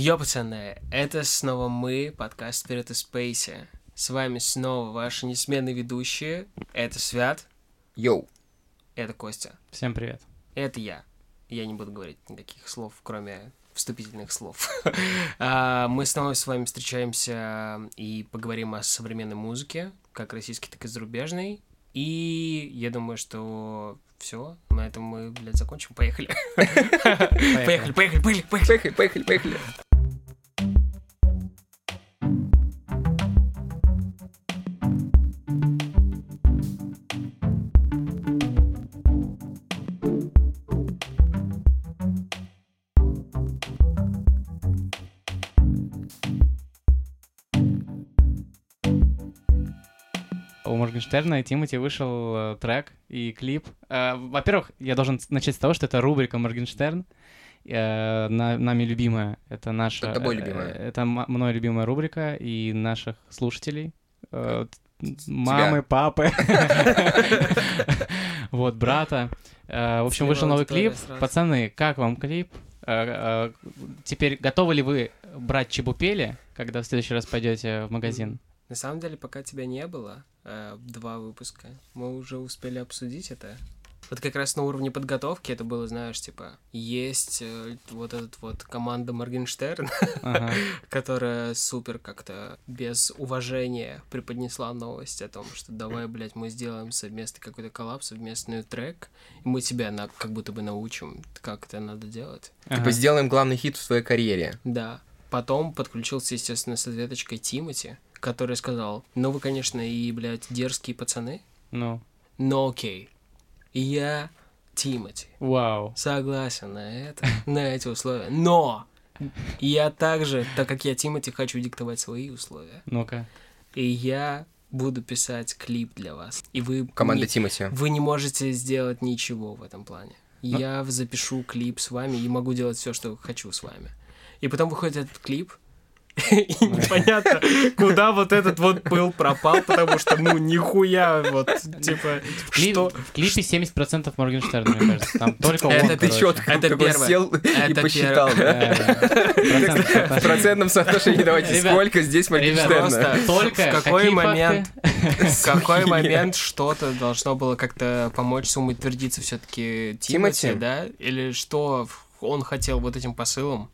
Йо, пацаны, это снова мы, подкаст «Вперед из Спейси». С вами снова ваши несменные ведущие. Это Свят, Йоу. это Костя, Всем привет. это я. Я не буду говорить никаких слов, кроме вступительных слов. А, Мы снова с вами встречаемся и поговорим о современной музыке, как российской, так и зарубежной. И я думаю, что все, на этом мы, блядь, закончим. Поехали. Поехали, поехали, поехали, поехали. Поехали, поехали, Моргенштерна и Тимати вышел э, трек и клип. Э, Во-первых, я должен начать с того, что это рубрика Моргенштерн. э, на- нами любимая. Это наша... Это тобой любимая. Это мной любимая рубрика и наших слушателей. Мамы, папы. Вот, брата. В общем, вышел новый клип. Пацаны, как вам клип? Теперь готовы ли вы брать чебупели, когда в следующий раз пойдете в магазин? На самом деле, пока тебя не было, э, два выпуска, мы уже успели обсудить это. Вот как раз на уровне подготовки это было, знаешь, типа, есть э, вот этот вот команда Моргенштерн, Ага. которая супер как-то без уважения преподнесла новость о том, что давай, блядь, мы сделаем совместный какой-то коллапс, совместный трек, и мы тебя на, как будто бы научим, как это надо делать. Ага. Типа сделаем главный хит в своей карьере. Да. Потом подключился, естественно, с ответочкой Тимати, который сказал, ну вы, конечно, и, блядь, дерзкие пацаны, Ну, но окей. Я Тимати. вау. Согласен на это, на эти условия. Но я также, так как я Тимати, хочу диктовать свои условия. Ну-ка. И я буду писать клип для вас. И вы Команда не, Тимати. вы не можете сделать ничего в этом плане. Ну. Я запишу клип с вами и могу делать все, что хочу с вами. И потом выходит этот клип, и непонятно, куда вот этот вот пыл пропал, потому что, ну, нихуя, вот, типа, что... В клипе 70% Моргенштерна, мне кажется. Там только он, Это ты четко Это первое. сел и посчитал, В процентном соотношении давайте, сколько здесь Моргенштерна? Просто Только в какой момент, в какой момент что-то должно было как-то помочь самоутвердиться все-таки Тимати? да? Или что он хотел вот этим посылом?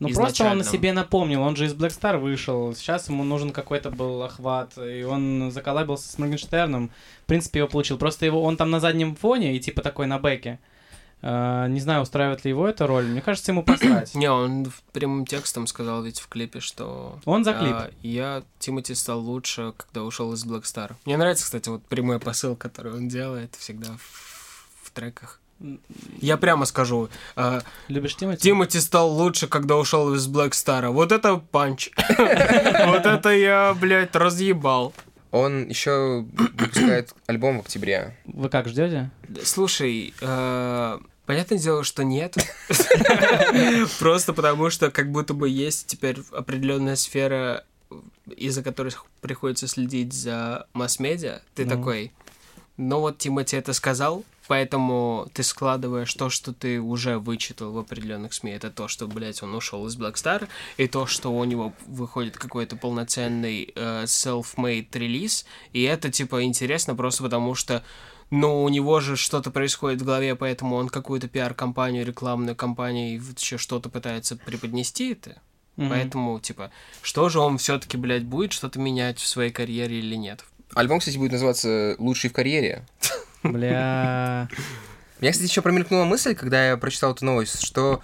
Ну просто он себе напомнил, он же из Black Star вышел, сейчас ему нужен какой-то был охват, и он заколабился с Моргенштерном, в принципе его получил, просто его, он там на заднем фоне и типа такой на бэке. Э, не знаю, устраивает ли его эта роль, мне кажется, ему посрать. Не, он прямым текстом сказал ведь в клипе, что... Он за клип. а, я, Тимати, стал лучше, когда ушел из Black Star. Мне нравится, кстати, вот прямой посыл, который он делает всегда в, в треках. Я прямо скажу, а, Любишь Тимати? Тимати стал лучше, когда ушел из Black Star. Вот это панч. Вот это я, блядь, разъебал. Он еще выпускает альбом в октябре. Вы как, ждете? Слушай, э, понятное дело, что нет. Просто потому, что как будто бы есть теперь определенная сфера, из-за которой приходится следить за масс-медиа. Ты Ну. такой, ну вот Тимати это сказал, поэтому ты складываешь то, что ты уже вычитал в определенных СМИ. Это то, что, блядь, он ушел из Black Star, и то, что у него выходит какой-то полноценный э, self-made релиз. И это, типа, интересно просто потому, что ну, у него же что-то происходит в голове, поэтому он какую-то пиар-компанию, рекламную компанию и вот еще что-то пытается преподнести это. Мгм. Поэтому, типа, что же он все-таки, блядь, будет что-то менять в своей карьере или нет? Альбом, кстати, будет называться «Лучший в карьере». Бля... Меня, кстати, еще промелькнула мысль, когда я прочитал эту новость, что,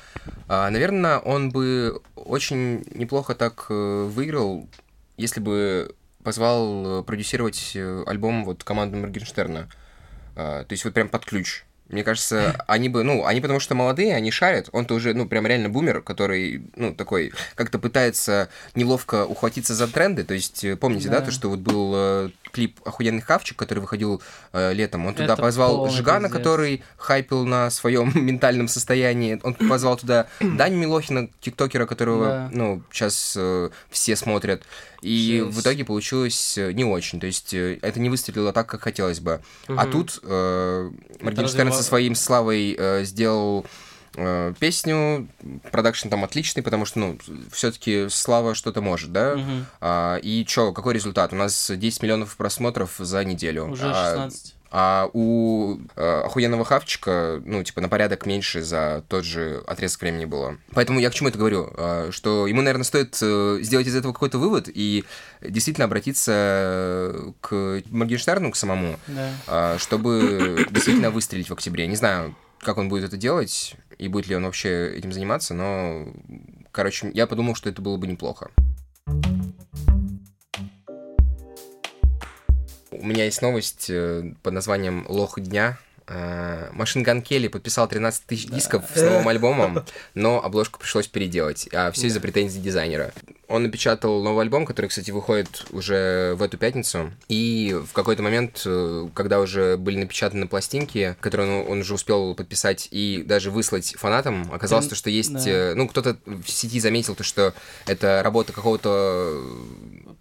а, наверное, он бы очень неплохо так э, выиграл, если бы позвал э, продюсировать э, альбом вот команды Моргенштерна. А, То есть вот прям под ключ. Мне кажется, они бы, ну, они потому что молодые, они шарят. Он-то уже, ну, прям реально бумер, который, ну, такой, как-то пытается неловко ухватиться за тренды. То есть, э, помните, да, Да. то, что вот был э, клип «Охуенный хавчик», который выходил э, летом. Он туда Это позвал полный Жигана, пиздец. который хайпил на своем ментальном состоянии. Он позвал туда Даню Милохина, тиктокера, которого, Да. ну, сейчас э, все смотрят. И Жесть. в итоге получилось э, не очень. То есть э, это не выстрелило так, как хотелось бы. А Мгм. тут э, Моргенштерн со своим славой э, сделал Э, Песню, продакшн там отличный, потому что, ну, все-таки Слава что-то может, да? Мгм. А, и чё, какой результат? У нас 10 миллионов просмотров за неделю. Уже А, 16. А у э, охуенного хавчика, ну, типа, на порядок меньше за тот же отрезок времени было. Поэтому я к чему это говорю? Э, что ему, наверное, стоит э, сделать из этого какой-то вывод и действительно обратиться э, к Моргенштерну, к самому, Да. э, чтобы действительно выстрелить в октябре. Не знаю, как он будет это делать и будет ли он вообще этим заниматься, но, короче, я подумал, что это было бы неплохо. У меня есть новость э, под названием «Лох дня». Машин Ган Келли подписал 13 тысяч дисков с новым альбомом, но обложку пришлось переделать, а все из-за претензий дизайнера. Он напечатал новый альбом, который, кстати, выходит уже в эту пятницу, и в какой-то момент, э, когда уже были напечатаны пластинки, которые он, он уже успел подписать и даже выслать фанатам, оказалось, то, что есть... да. э, Ну, кто-то в сети заметил то, что это работа какого-то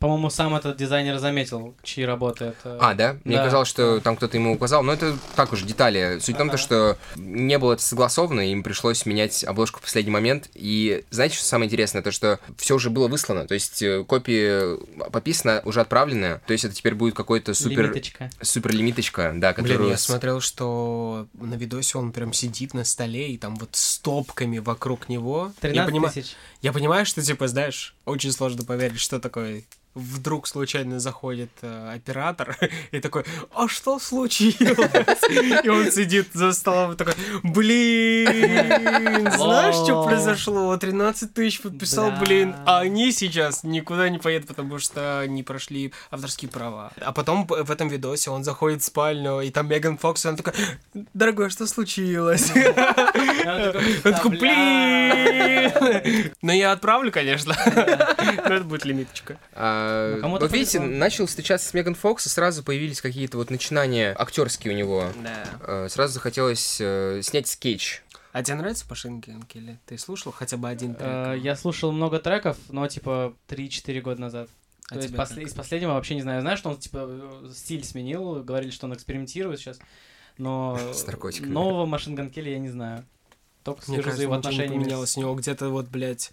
По-моему, сам этот дизайнер заметил, чьи работы это. А, да? Мне Да. казалось, что там кто-то ему указал, но это так уж детали. Суть в том, то, что не было это согласовано, им пришлось менять обложку в последний момент. И знаете, что самое интересное? То, что все уже было выслано, то есть э, копии подписаны, уже отправлены, то есть это теперь будет какой-то супер... Лимиточка. Супер лимиточка, да, Блин, которую... я с- смотрел, что на видосе он прям сидит на столе, и там вот стопками вокруг него. Я 13 понимаю, тысяч. я понимаю, что, типа, знаешь, очень сложно поверить, что такое вдруг случайно заходит э, оператор и такой, а что случилось? И он сидит за столом и такой, блин, знаешь, что произошло? 13 тысяч подписал, блин, а они сейчас никуда не поедут, потому что не прошли авторские права. А потом в этом видосе он заходит в спальню, и там Меган Фокс, и он такой, дорогой, что случилось? Он такой, блин! Ну, я отправлю, конечно. Но это будет лимиточка. А, Ну, вот видите, повезло. начал встречаться с Меган Фокс, и сразу появились какие-то вот начинания актерские у него. Да. Э, Сразу захотелось э, снять скетч. А тебе нравится Пашинки Келли? Ты слушал хотя бы один трек? Э, Я слушал много треков, но типа 3-4 года назад. А То есть как? из последнего вообще не знаю. Знаешь, что он типа стиль сменил, говорили, что он экспериментирует сейчас, но С наркотиками. нового Машин Ган Келли я не знаю. Только Мне слежу за кажется, его ничего не отношениями. поменялось. с- У него где-то вот, блядь,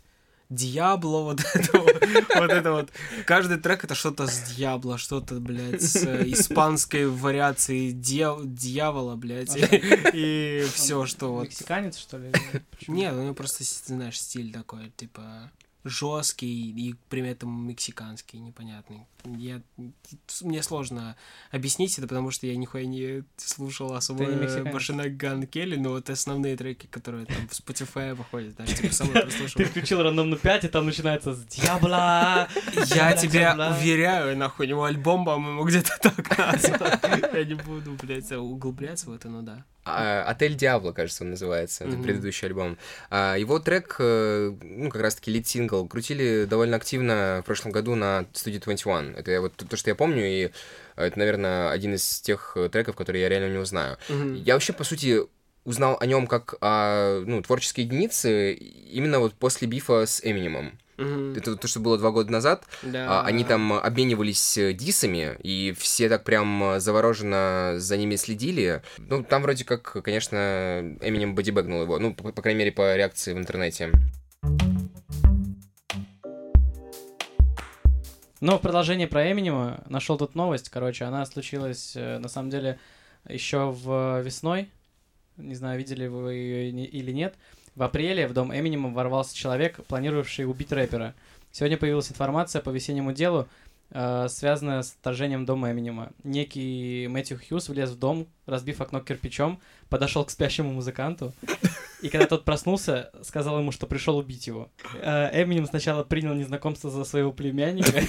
Диабло, вот это вот, вот это вот. Каждый трек это что-то с Диабло, что-то, блядь, с э, испанской вариацией дья- дьявола, блядь, и все, что вот. Мексиканец, что ли? Нет, у него просто, знаешь, стиль такой, типа, жесткий и при этом мексиканский, непонятный. Я, мне сложно объяснить это, потому что я нихуя не слушал особо. Машина Ган Келли, но вот основные треки, которые там в Spotify выходят, знаешь, типа, самые Ты включил рандомную 5, и там начинается с Дьявола. Я тебя уверяю, нахуй, у него альбом, по-моему, где-то так назван. Я не буду, блядь, углубляться в это, ну да. А, Отель Диабло, кажется, он называется. Это Мгм. предыдущий альбом. А, его трек, э, ну, как раз-таки лид-сингл, крутили довольно активно в прошлом году на студии 21. Это вот то, что я помню, и это, наверное, один из тех э, треков, которые я реально у него знаю. Мгм. Я вообще, по сути, узнал о нем как о ну, творческой единице именно вот после бифа с Эминемом. Мгм. Это то, что было два года назад. Да. А, Они там обменивались э, дисами, и все так прям э, завороженно за ними следили. Ну, там вроде как, конечно, Эминем бодибэгнул его. Ну, по, по крайней мере, по реакции в интернете. Но в продолжение про Эминема нашел тут новость. Короче, она случилась э, на самом деле еще в весной. Не знаю, видели вы ее или нет. В апреле в дом Эминема ворвался человек, планировавший убить рэпера. Сегодня появилась информация по весеннему делу, э, связанная с вторжением дома Эминема. Некий Мэтью Хьюз влез в дом, разбив окно кирпичом, подошел к спящему музыканту. И когда тот проснулся, сказал ему, что пришел убить его. Э, Эминем сначала принял незнакомство за своего племянника,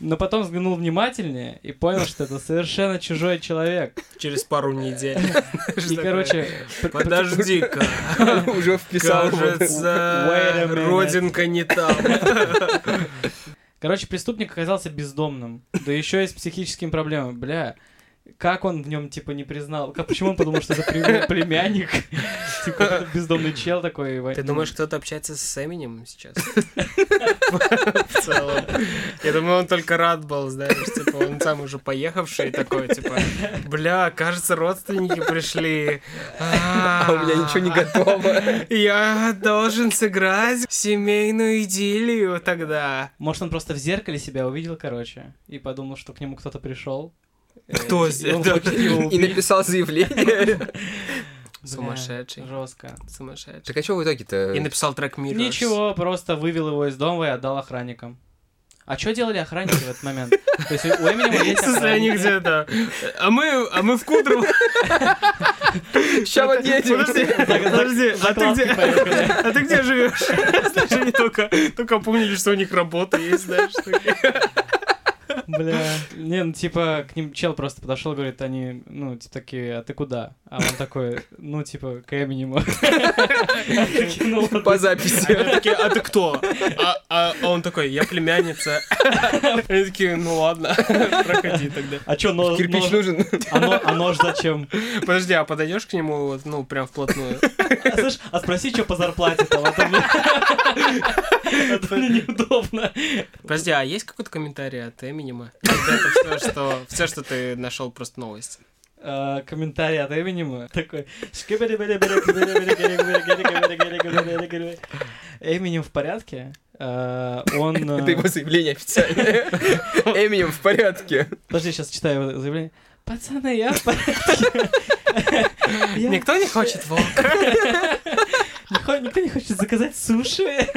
но потом взглянул внимательнее и понял, что это совершенно чужой человек. Через пару недель. И, короче, Подожди-ка. Уже вписал. Кажется, родинка не там. короче, преступник оказался бездомным, да еще и с психическими проблемами. Бля, как он в нем, типа, не признал? Как, почему он подумал, что это племя- племянник? Типа, бездомный чел такой. Ты думаешь, кто-то общается с Эминем сейчас? В целом. Я думаю, он только рад был, знаешь, типа, он сам уже поехавший такой, типа, бля, кажется, родственники пришли. А у меня ничего не готово. Я должен сыграть семейную идиллию тогда. Может, он просто в зеркале себя увидел, короче, и подумал, что к нему кто-то пришел. Кто здесь? и написал заявление. Бля, Сумасшедший. Жестко. Сумасшедший. Так а что в итоге-то? И написал трек Mirrors. Ничего, просто вывел его из дома и отдал охранникам. А что делали охранники в этот момент? То есть у Эминема есть охранники. где-то. А мы, а мы в Кудрово. Ща вот едем. Подожди, подожди, а ты где? А ты где живешь? Знаешь, они только, только помнили, что у них работа есть, знаешь. Бля. Не, ну типа, к ним чел просто подошел, говорит, они, ну, типа такие, а ты куда? А он такой, ну, типа, к Эминему. По записи. Они такие, а ты кто? А, а он такой, я племянница. Они такие, ну ладно, проходи тогда. А чё, но- Кирпич нож- нужен. а а нож зачем? Подожди, а подойдешь к нему, вот, ну, прям вплотную? А, слышь, а спроси, что по зарплате там, а то мне... Неудобно. Подожди, а есть какой-то комментарий от Эминема? Все, что ты нашел просто новость. А, Комментарий от Эминема такой... Эминем в порядке? А, Он... э, Это его заявление официальное. Эминем в порядке. Подожди, сейчас читаю его заявление. Пацаны, я в порядке. Никто не хочет волка? Никто, не хочет заказать суши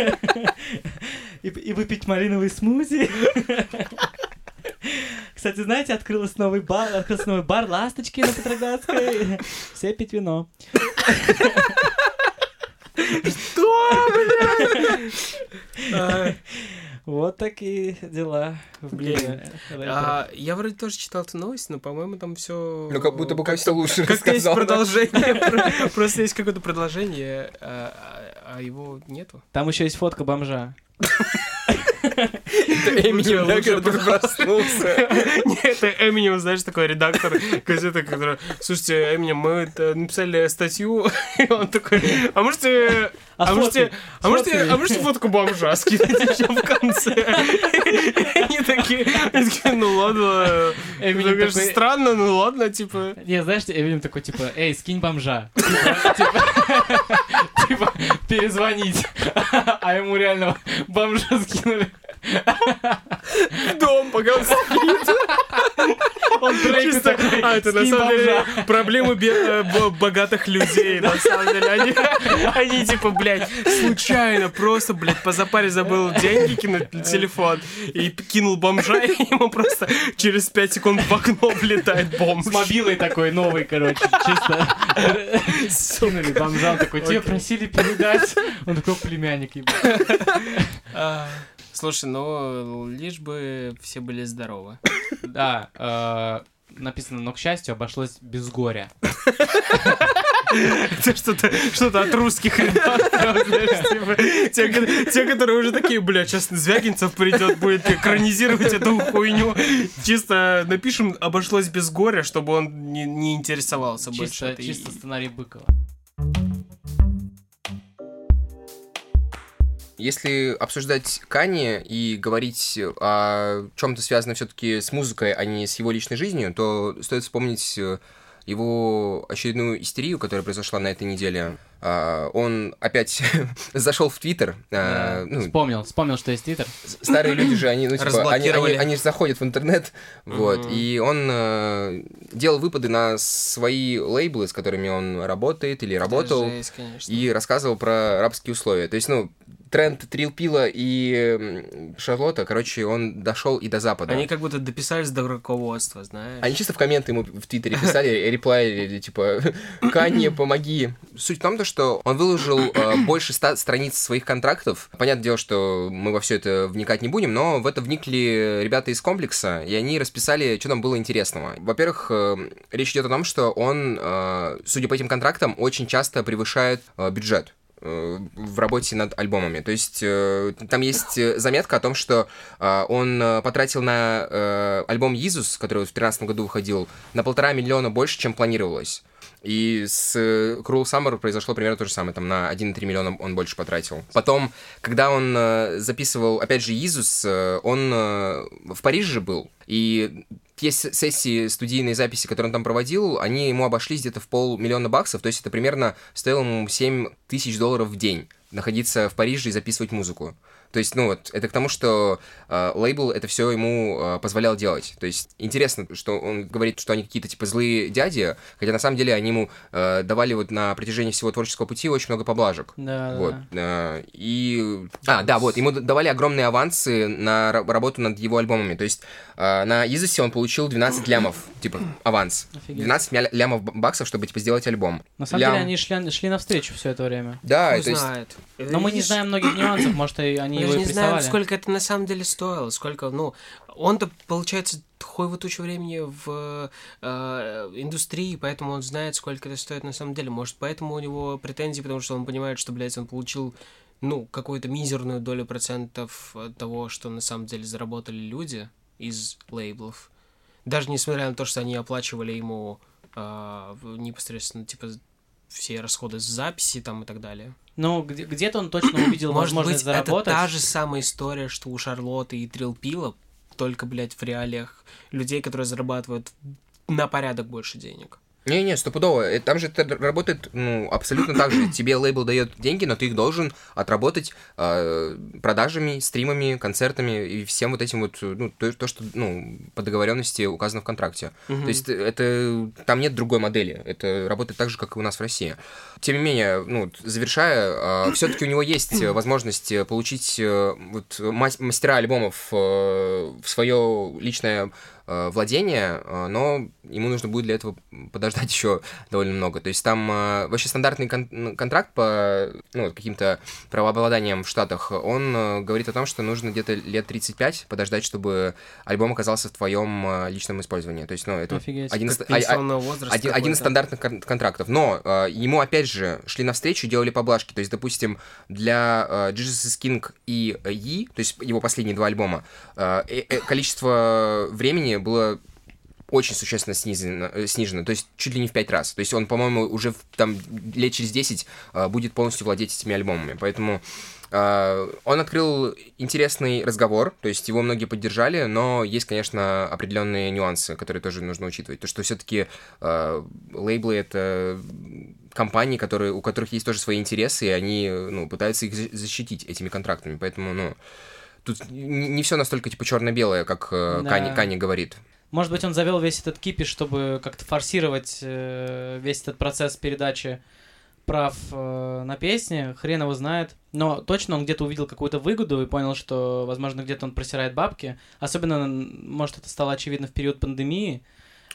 и, и выпить малиновый смузи. Кстати, знаете, открылся новый бар, открылся новый бар Ласточки на Петроградской. Все пить вино. А, Вот такие дела Блин. а, Я вроде тоже читал эту новость, но, по-моему, там все. Ну, как будто бы Костя лучше Как-то есть рассказал. да? продолжение. про- Просто есть какое-то продолжение, а а- а его нету. Там еще есть фотка бомжа. Это Эминем, да, только проснулся. Нет, это Эминем, знаешь, такой редактор газеты, который... Слушайте, Эминем, мы это написали статью, и он такой, а можете... А А можете, а можете, а можете фотку бомжа скинуть еще в конце? Они такие, ну ладно. Эминем такой- странно, ну ладно, типа. Не, знаешь, Эминем такой, типа, эй, скинь бомжа. Типа, Типа, перезвонить. А ему реально бомжа скинули. В дом, пока он спит. Он Чисто, такой, а, это на «Скинь самом деле бомжа». проблемы бе- э, богатых людей, на самом деле. Они, они типа, блядь, случайно просто, блядь, по запаре забыл деньги кинуть на телефон и кинул бомжа, и ему просто через 5 секунд в окно влетает бомж. С мобилой такой новый, короче, чисто. Скинули бомжа, он такой, тебе просили передать. Он такой, племянник, ебать. Слушай, ну, лишь бы все были здоровы. Да, э, написано, но, к счастью, обошлось без горя. Это что-то что от русских типа, те, ко- те, которые уже такие, бля, сейчас Звягинцев придет, будет экранизировать эту хуйню. Чисто напишем, обошлось без горя, чтобы он не, интересовался больше. Чисто сценарий Быкова. Если обсуждать Кани и говорить о чем-то связанном все-таки с музыкой, а не с его личной жизнью, то стоит вспомнить э, его очередную истерию, которая произошла на этой неделе. А, Он опять зашел в Твиттер. Да. ну, Вспомнил, вспомнил, что есть Твиттер. старые люди же, они, ну, типа, они, они, они же заходят в интернет, вот, и он э, делал выпады на свои лейблы, с которыми он работает или работал, жесть, и рассказывал про рабские условия. То есть, ну, тренд Трилпила и Шарлотта, короче, он дошел и до Запада. Они как будто дописались до руководства, знаешь. Они чисто в комменты ему в Твиттере писали, реплайили, типа, Канье, помоги. Суть в том, то, что он выложил э, больше ста страниц своих контрактов. Понятное дело, что мы во все это вникать не будем, но в это вникли ребята из комплекса, и они расписали, что там было интересного. Во-первых, э, речь идет о том, что он, э, судя по этим контрактам, очень часто превышает бюджет в работе над альбомами. То есть э, там есть э, заметка о том, что э, он э, потратил на э, альбом «Иисус», который в 2013 году выходил, на полтора миллиона больше, чем планировалось. И с э, Cruel Summer произошло примерно то же самое, там на 1,3 миллиона он больше потратил. Потом, когда он э, записывал, опять же, Иисус, э, он э, в Париже же был, и те сессии студийные записи, которые он там проводил, они ему обошлись где-то в полмиллиона баксов, то есть это примерно стоило ему 7 тысяч долларов в день находиться в Париже и записывать музыку. То есть, ну вот, это к тому, что э, лейбл это все ему э, позволял делать. То есть, интересно, что он говорит, что они какие-то типа злые дяди, хотя на самом деле они ему э, давали вот на протяжении всего творческого пути очень много поблажек. Да, Вот. э, И... А, да, вот, ему давали огромные авансы на ра- работу над его альбомами. То есть э, на Изосе он получил 12 лямов, типа, аванс. Офигеть. 12 мя- лямов баксов, чтобы, типа, сделать альбом. На самом Лям. деле они шли, шли навстречу все это время. Да, Кто то есть... знает. Но мы не знаем многих нюансов, может, и они Мы его не прессовали. сколько это на самом деле стоило, сколько, ну, он-то, получается, хуй в тучу времени в э, индустрии, поэтому он знает, сколько это стоит на самом деле. Может, поэтому у него претензии, потому что он понимает, что, блядь, он получил, ну, какую-то мизерную долю процентов того, что на самом деле заработали люди из лейблов. Даже несмотря на то, что они оплачивали ему э, непосредственно, типа, все расходы с записи там и так далее. Ну, где- где-то он точно увидел Может возможность быть, это заработать. та же самая история, что у Шарлотты и Трилпила, только, блядь, в реалиях людей, которые зарабатывают на порядок больше денег. Не-не, стопудово. Э, Там же это работает ну, абсолютно так же. Тебе лейбл дает деньги, но ты их должен отработать э, продажами, стримами, концертами и всем вот этим вот, ну, то, то, что ну, по договоренности указано в контракте. То есть это там нет другой модели. Это работает так же, как и у нас в России. Тем не менее, ну, завершая, все-таки у него есть э, возможность э, получить э, вот, мас- мастера альбомов э, в свое личное э, владение, э, но ему нужно будет для этого подождать еще довольно много. То есть там э, вообще стандартный кон- ну, контракт по ну, каким-то правообладаниям в Штатах, он э, говорит о том, что нужно где-то лет 35 подождать, чтобы альбом оказался в твоем э, личном использовании. То есть, ну, это Офигеть. один, а- а- возраста один, один из стандартных кон- контрактов. Но э, ему, опять же, шли навстречу, делали поблажки. То есть, допустим, для э, Jesus is King и Yi, то есть его последние два альбома, э, э, количество времени было очень существенно снизено, э, снижено, то есть чуть ли не в пять раз. То есть он, по-моему, уже там лет через 10 э, будет полностью владеть этими альбомами. Поэтому э, он открыл интересный разговор, то есть его многие поддержали, но есть, конечно, определенные нюансы, которые тоже нужно учитывать. То, что все-таки лейблы это компании, которые, у которых есть тоже свои интересы, и они ну, пытаются их за- защитить этими контрактами. Поэтому, ну, тут не, все настолько типа черно-белое, как Да. Кани, Кани говорит. Может быть, он завел весь этот кипиш, чтобы как-то форсировать э, весь этот процесс передачи прав э, на песни, хрен его знает. Но точно он где-то увидел какую-то выгоду и понял, что, возможно, где-то он просирает бабки. Особенно, может, это стало очевидно в период пандемии.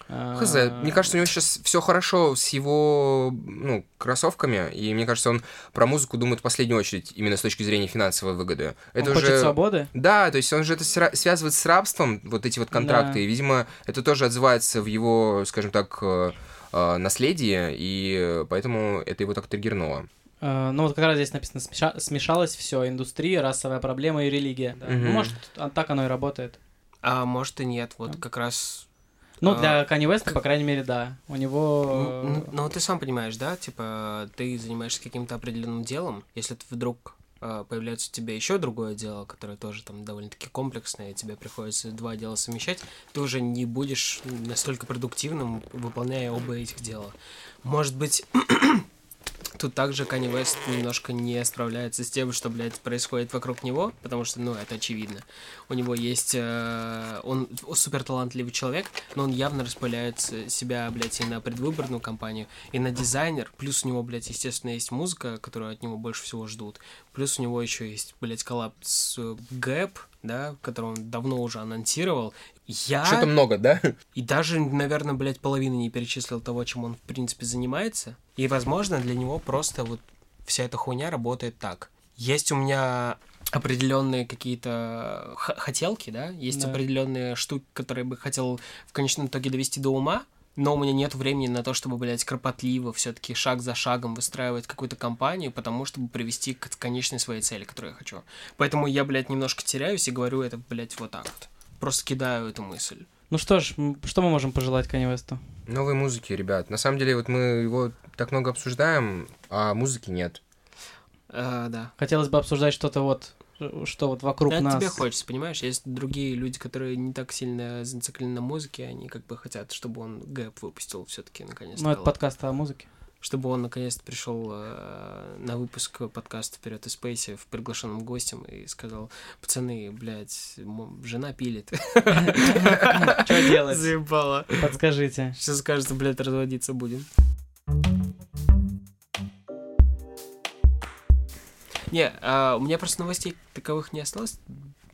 А, Хз, мне кажется, у него сейчас все хорошо с его ну, кроссовками, и мне кажется, он про музыку думает в последнюю очередь именно с точки зрения финансовой выгоды. он Это хочет уже свободы. Да, то есть он же это сра- связывает с рабством, вот эти вот контракты, Да. и, видимо, это тоже отзывается в его, скажем так, э, э, наследии, и поэтому это его так триггернуло. Э, ну, вот как раз здесь написано, смеша- смешалось все, индустрия, расовая проблема и религия. Да. Ну, Мгм. может, а так оно и работает. А может и нет, вот как раз... Ну, А, для Kanye West, по крайней мере, да. У него... Ну, ну, ну, ты сам понимаешь, да, типа, ты занимаешься каким-то определенным делом, если ты вдруг э, появляется у тебя еще другое дело, которое тоже там довольно-таки комплексное, и тебе приходится два дела совмещать, ты уже не будешь настолько продуктивным, выполняя оба этих дела. Может быть, тут также Kanye West немножко не справляется с тем, что, блядь, происходит вокруг него, потому что, ну, это очевидно. У него есть... э, он супер талантливый человек, но он явно распыляет себя, блядь, и на предвыборную кампанию, и на дизайнер. Плюс у него, блядь, естественно, есть музыка, которую от него больше всего ждут. Плюс у него еще есть, блядь, коллаб с э, Гэп, да, который он давно уже анонсировал. Я... Что-то много, да? И даже, наверное, блядь, половины не перечислил того, чем он, в принципе, занимается. И, возможно, для него просто вот вся эта хуйня работает так. Есть у меня определенные какие-то х- хотелки, да, есть Да. определенные штуки, которые бы хотел в конечном итоге довести до ума, но у меня нет времени на то, чтобы, блядь, кропотливо все таки шаг за шагом выстраивать какую-то компанию, потому чтобы привести к конечной своей цели, которую я хочу. Поэтому я, блядь, немножко теряюсь и говорю это, блядь, вот так вот. Просто кидаю эту мысль. Ну что ж, что мы можем пожелать Канье Весту? Новой музыки, ребят. На самом деле, вот мы его так много обсуждаем, а музыки нет. А, да. Хотелось бы обсуждать что-то вот, что вот вокруг Да, нас. тебе хочется, понимаешь? Есть другие люди, которые не так сильно зациклены на музыке, они как бы хотят, чтобы он гэп выпустил все-таки наконец-то. Ну, это подкаст о музыке. Чтобы он наконец-то пришел э, на выпуск подкаста Вперед из Спейси в приглашенным гостем и сказал: пацаны, блядь, жена пилит. Что делать? Заебало. Подскажите. Сейчас кажется, блядь, разводиться будем. Не, а, у меня просто новостей таковых не осталось,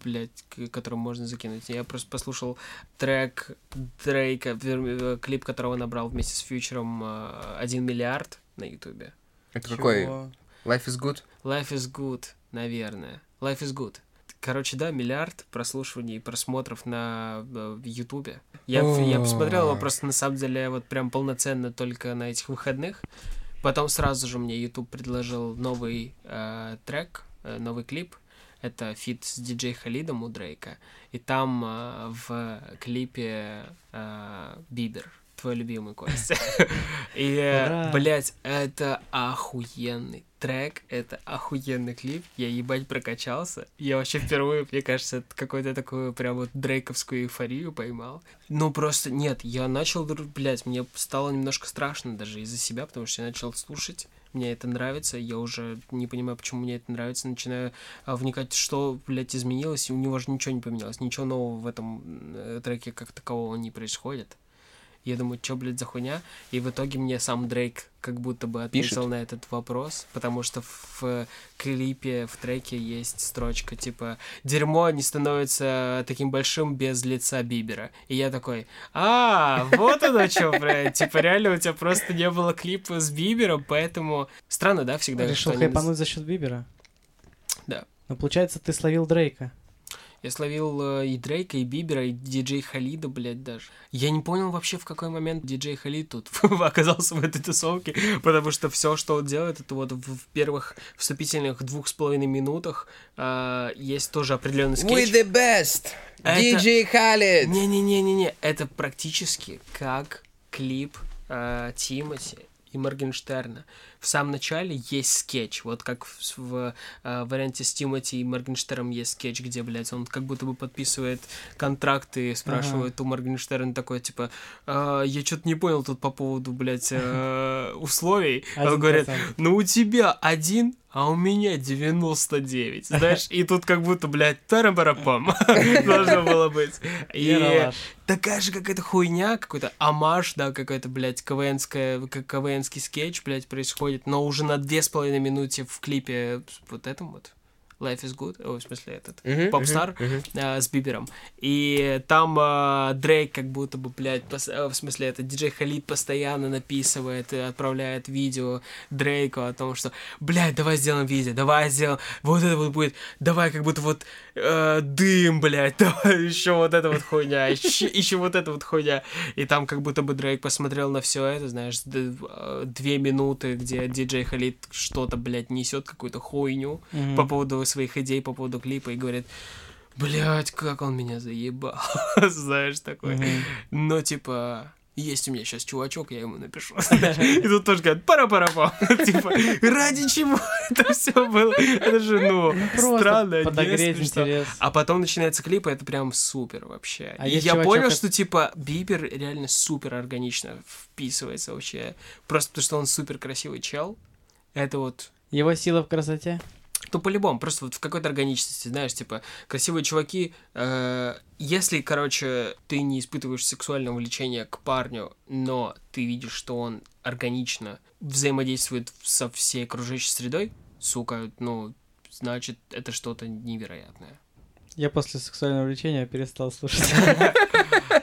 блядь, к- можно закинуть. Я просто послушал трек Дрейка, э, клип которого набрал вместе с Фьючером э, 1 миллиард на Ютубе. Это какой? Чего? Life is good? Life is good, наверное. Life is good. Короче, да, миллиард прослушиваний и просмотров на э, Ютубе. Я, я посмотрел его просто на самом деле вот прям полноценно только на этих выходных. Потом сразу же мне YouTube предложил новый э, трек, э, новый клип. Это фит с диджей Халидом у Дрейка. И там э, в клипе э, Бибер, твой любимый Костя. И, э, блядь, это охуенный трек, это охуенный клип. Я ебать прокачался. Я вообще впервые, мне кажется, какую-то такую прям вот дрейковскую эйфорию поймал. Ну просто нет, я начал, блядь, мне стало немножко страшно даже из-за себя, потому что я начал слушать. Мне это нравится, я уже не понимаю, почему мне это нравится, начинаю а, вникать, что, блядь, изменилось, и у него же ничего не поменялось, ничего нового в этом э, треке как такового не происходит. Я думаю, что, блядь, за хуйня? И в итоге мне сам Дрейк как будто бы ответил Пишет? на этот вопрос, потому что в клипе, в треке есть строчка типа «Дерьмо не становится таким большим без лица Бибера». И я такой «А, вот оно что, блядь, типа реально у тебя просто не было клипа с Бибером, поэтому...» Странно, да, всегда? Решил хайпануть за счет Бибера? Да. Ну, получается, ты словил Дрейка. Я словил э, и Дрейка, и Бибера, и диджей Халида, блядь, даже. Я не понял вообще, в какой момент диджей Халид тут оказался в этой тусовке, потому что все, что он делает, это вот в первых вступительных двух с половиной минутах э, есть тоже определенный We скетч. the best! Это- DJ Khaled! Не-не-не-не-не, это практически как клип э, Тимати и Моргенштерна. В самом начале есть скетч, вот как в, в, э, варианте с Тимати и Моргенштерном есть скетч, где, блядь, он как будто бы подписывает контракты, спрашивает у Моргенштерна такой, типа, «А, я что-то не понял тут по поводу, блядь, э, условий. Он говорит, ну у тебя один, а у меня 99. Знаешь, и тут как будто, блядь, тарабарапам должно было быть. И такая же какая-то хуйня, какой-то амаш, да, какой-то, блядь, КВНская, КВНский скетч, блядь, происходит, но уже на две с половиной минуте в клипе вот этом вот. Life is good, ой, в смысле этот, Попстар мгм, мгм. а, с Бибером. И там а, Дрейк как будто бы, блядь, пос- а, в смысле, это диджей Халид постоянно написывает и отправляет видео Дрейку о том, что, блядь, давай сделаем видео, давай сделаем, вот это вот будет, давай как будто вот э, дым, блядь, давай еще вот эта вот хуйня, еще, еще вот эта вот хуйня. И там как будто бы Дрейк посмотрел на все это, знаешь, э, две минуты, где диджей Халид что-то, блядь, несет какую-то хуйню по поводу своих идей, по поводу клипа, и говорит, блядь, как он меня заебал, знаешь, такой. Но, типа, есть у меня сейчас чувачок, я ему напишу. И тут тоже говорят, пара пара Типа, ради чего это все было? Это же, ну, Просто странно, интерес. А потом начинается клип, и это прям супер вообще. А и я понял, что, типа, Бибер реально супер органично вписывается вообще. Просто потому, что он супер красивый чел. Это вот Его сила в красоте? Ну, по-любому, просто вот в какой-то органичности, знаешь, типа, красивые чуваки, э, если, короче, ты не испытываешь сексуального влечения к парню, но ты видишь, что он органично взаимодействует со всей окружающей средой, сука, ну, значит, это что-то невероятное. Я после сексуального влечения перестал слушать.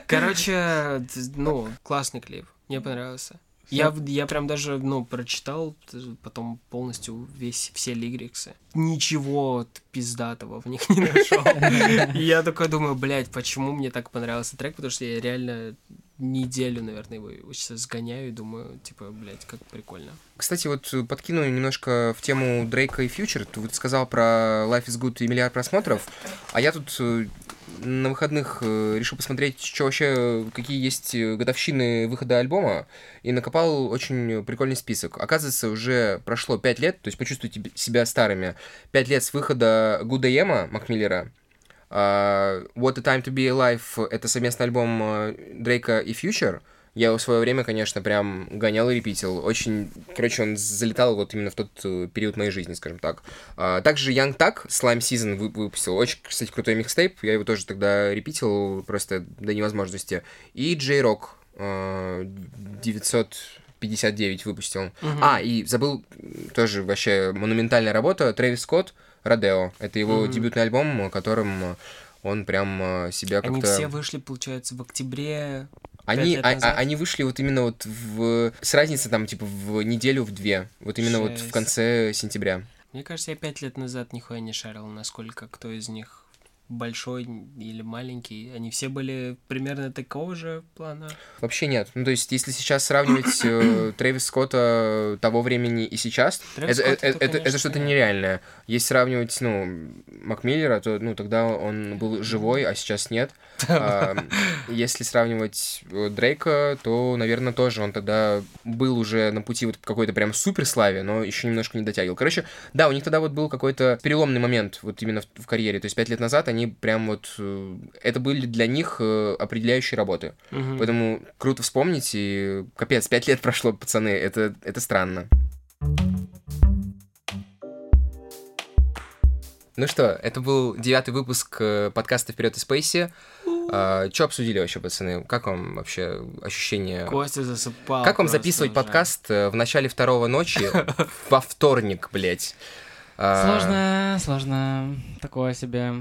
Короче, ну, классный клип, мне понравился. Я, я прям даже, ну, прочитал т- потом полностью весь, все лириксы. Ничего пиздатого в них не нашел. Я такой думаю, блядь, почему мне так понравился трек, потому что я реально неделю, наверное, его сейчас сгоняю и думаю, типа, блядь, как прикольно. Кстати, вот подкину немножко в тему Дрейка и Фьючер. Ты вот сказал про Life is Good и миллиард просмотров, а я тут э, на выходных э, решил посмотреть, что вообще, какие есть годовщины выхода альбома, и накопал очень прикольный список. Оказывается, уже прошло 5 лет, то есть почувствуйте себя старыми. 5 лет с выхода AM Макмиллера, а, What a Time to Be Alive — это совместный альбом э, Дрейка и Фьючер. Я его в свое время, конечно, прям гонял и репитил. Очень, короче, он залетал вот именно в тот э, период моей жизни, скажем так. А, также Young Так Slime Season выпустил. Очень, кстати, крутой микстейп. Я его тоже тогда репитил просто до невозможности. И J-Rock э, 900 59 выпустил. Угу. А, и забыл тоже вообще монументальная работа Трэвис Скотт «Родео». Это его угу. дебютный альбом, э, которым э, он прям э, себя как-то... Они все вышли, получается, в октябре они, а, а, они вышли вот именно вот в... С разницей там, типа, в неделю, в две. Вот именно Жесть. вот в конце сентября. Мне кажется, я пять лет назад нихуя не шарил, насколько кто из них большой или маленький, они все были примерно такого же плана? Вообще нет. Ну, то есть, если сейчас сравнивать э, Трэвис Скотта того времени и сейчас, Трэвис это, Скотт, это, это, это что-то нереальное. Если сравнивать, ну, Макмиллера, то, ну, тогда он был живой, а сейчас нет. А, если сравнивать э, Дрейка, то, наверное, тоже он тогда был уже на пути вот какой-то прям суперславе, но еще немножко не дотягивал. Короче, да, у них тогда вот был какой-то переломный момент вот именно в, в карьере. То есть пять лет назад они прям вот... Э, это были для них э, определяющие работы. Угу. Поэтому круто вспомнить, и капец, пять лет прошло, пацаны, это, это странно. Ну что, это был девятый выпуск подкаста «Вперед из Спейси». А, что обсудили вообще, пацаны? Как вам вообще ощущение? Костя засыпал. Как вам записывать уже. подкаст э, в начале второго ночи во вторник, блядь? А, сложно, сложно. Такое себе.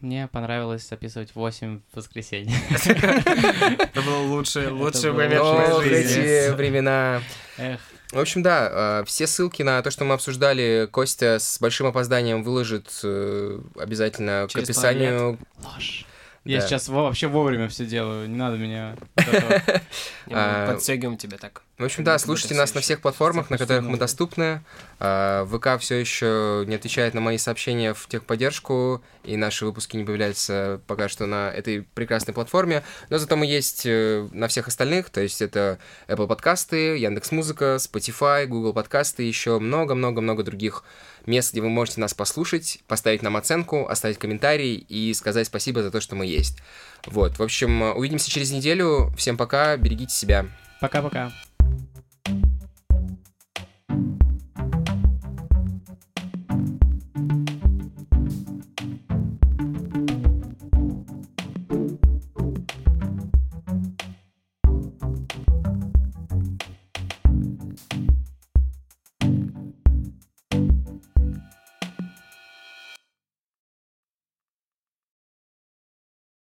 Мне понравилось записывать 8 в воскресенье. Это был лучший, лучший момент в моей жизни. эти времена. Эх. В общем, да, а, все ссылки на то, что мы обсуждали, Костя с большим опозданием выложит э, обязательно к описанию. Ложь. Я да. сейчас вообще вовремя все делаю, не надо меня а, подстегиваем тебя так. В общем, да, слушайте нас на всех платформах, на которых мы доступны. А, ВК все еще не отвечает на мои сообщения в техподдержку, и наши выпуски не появляются пока что на этой прекрасной платформе. Но зато мы есть э, на всех остальных, то есть это Apple подкасты, Яндекс.Музыка, Spotify, Google подкасты, еще много-много-много других мест, где вы можете нас послушать, поставить нам оценку, оставить комментарий и сказать спасибо за то, что мы есть. Вот, в общем, увидимся через неделю. Всем пока, берегите себя. Пока-пока.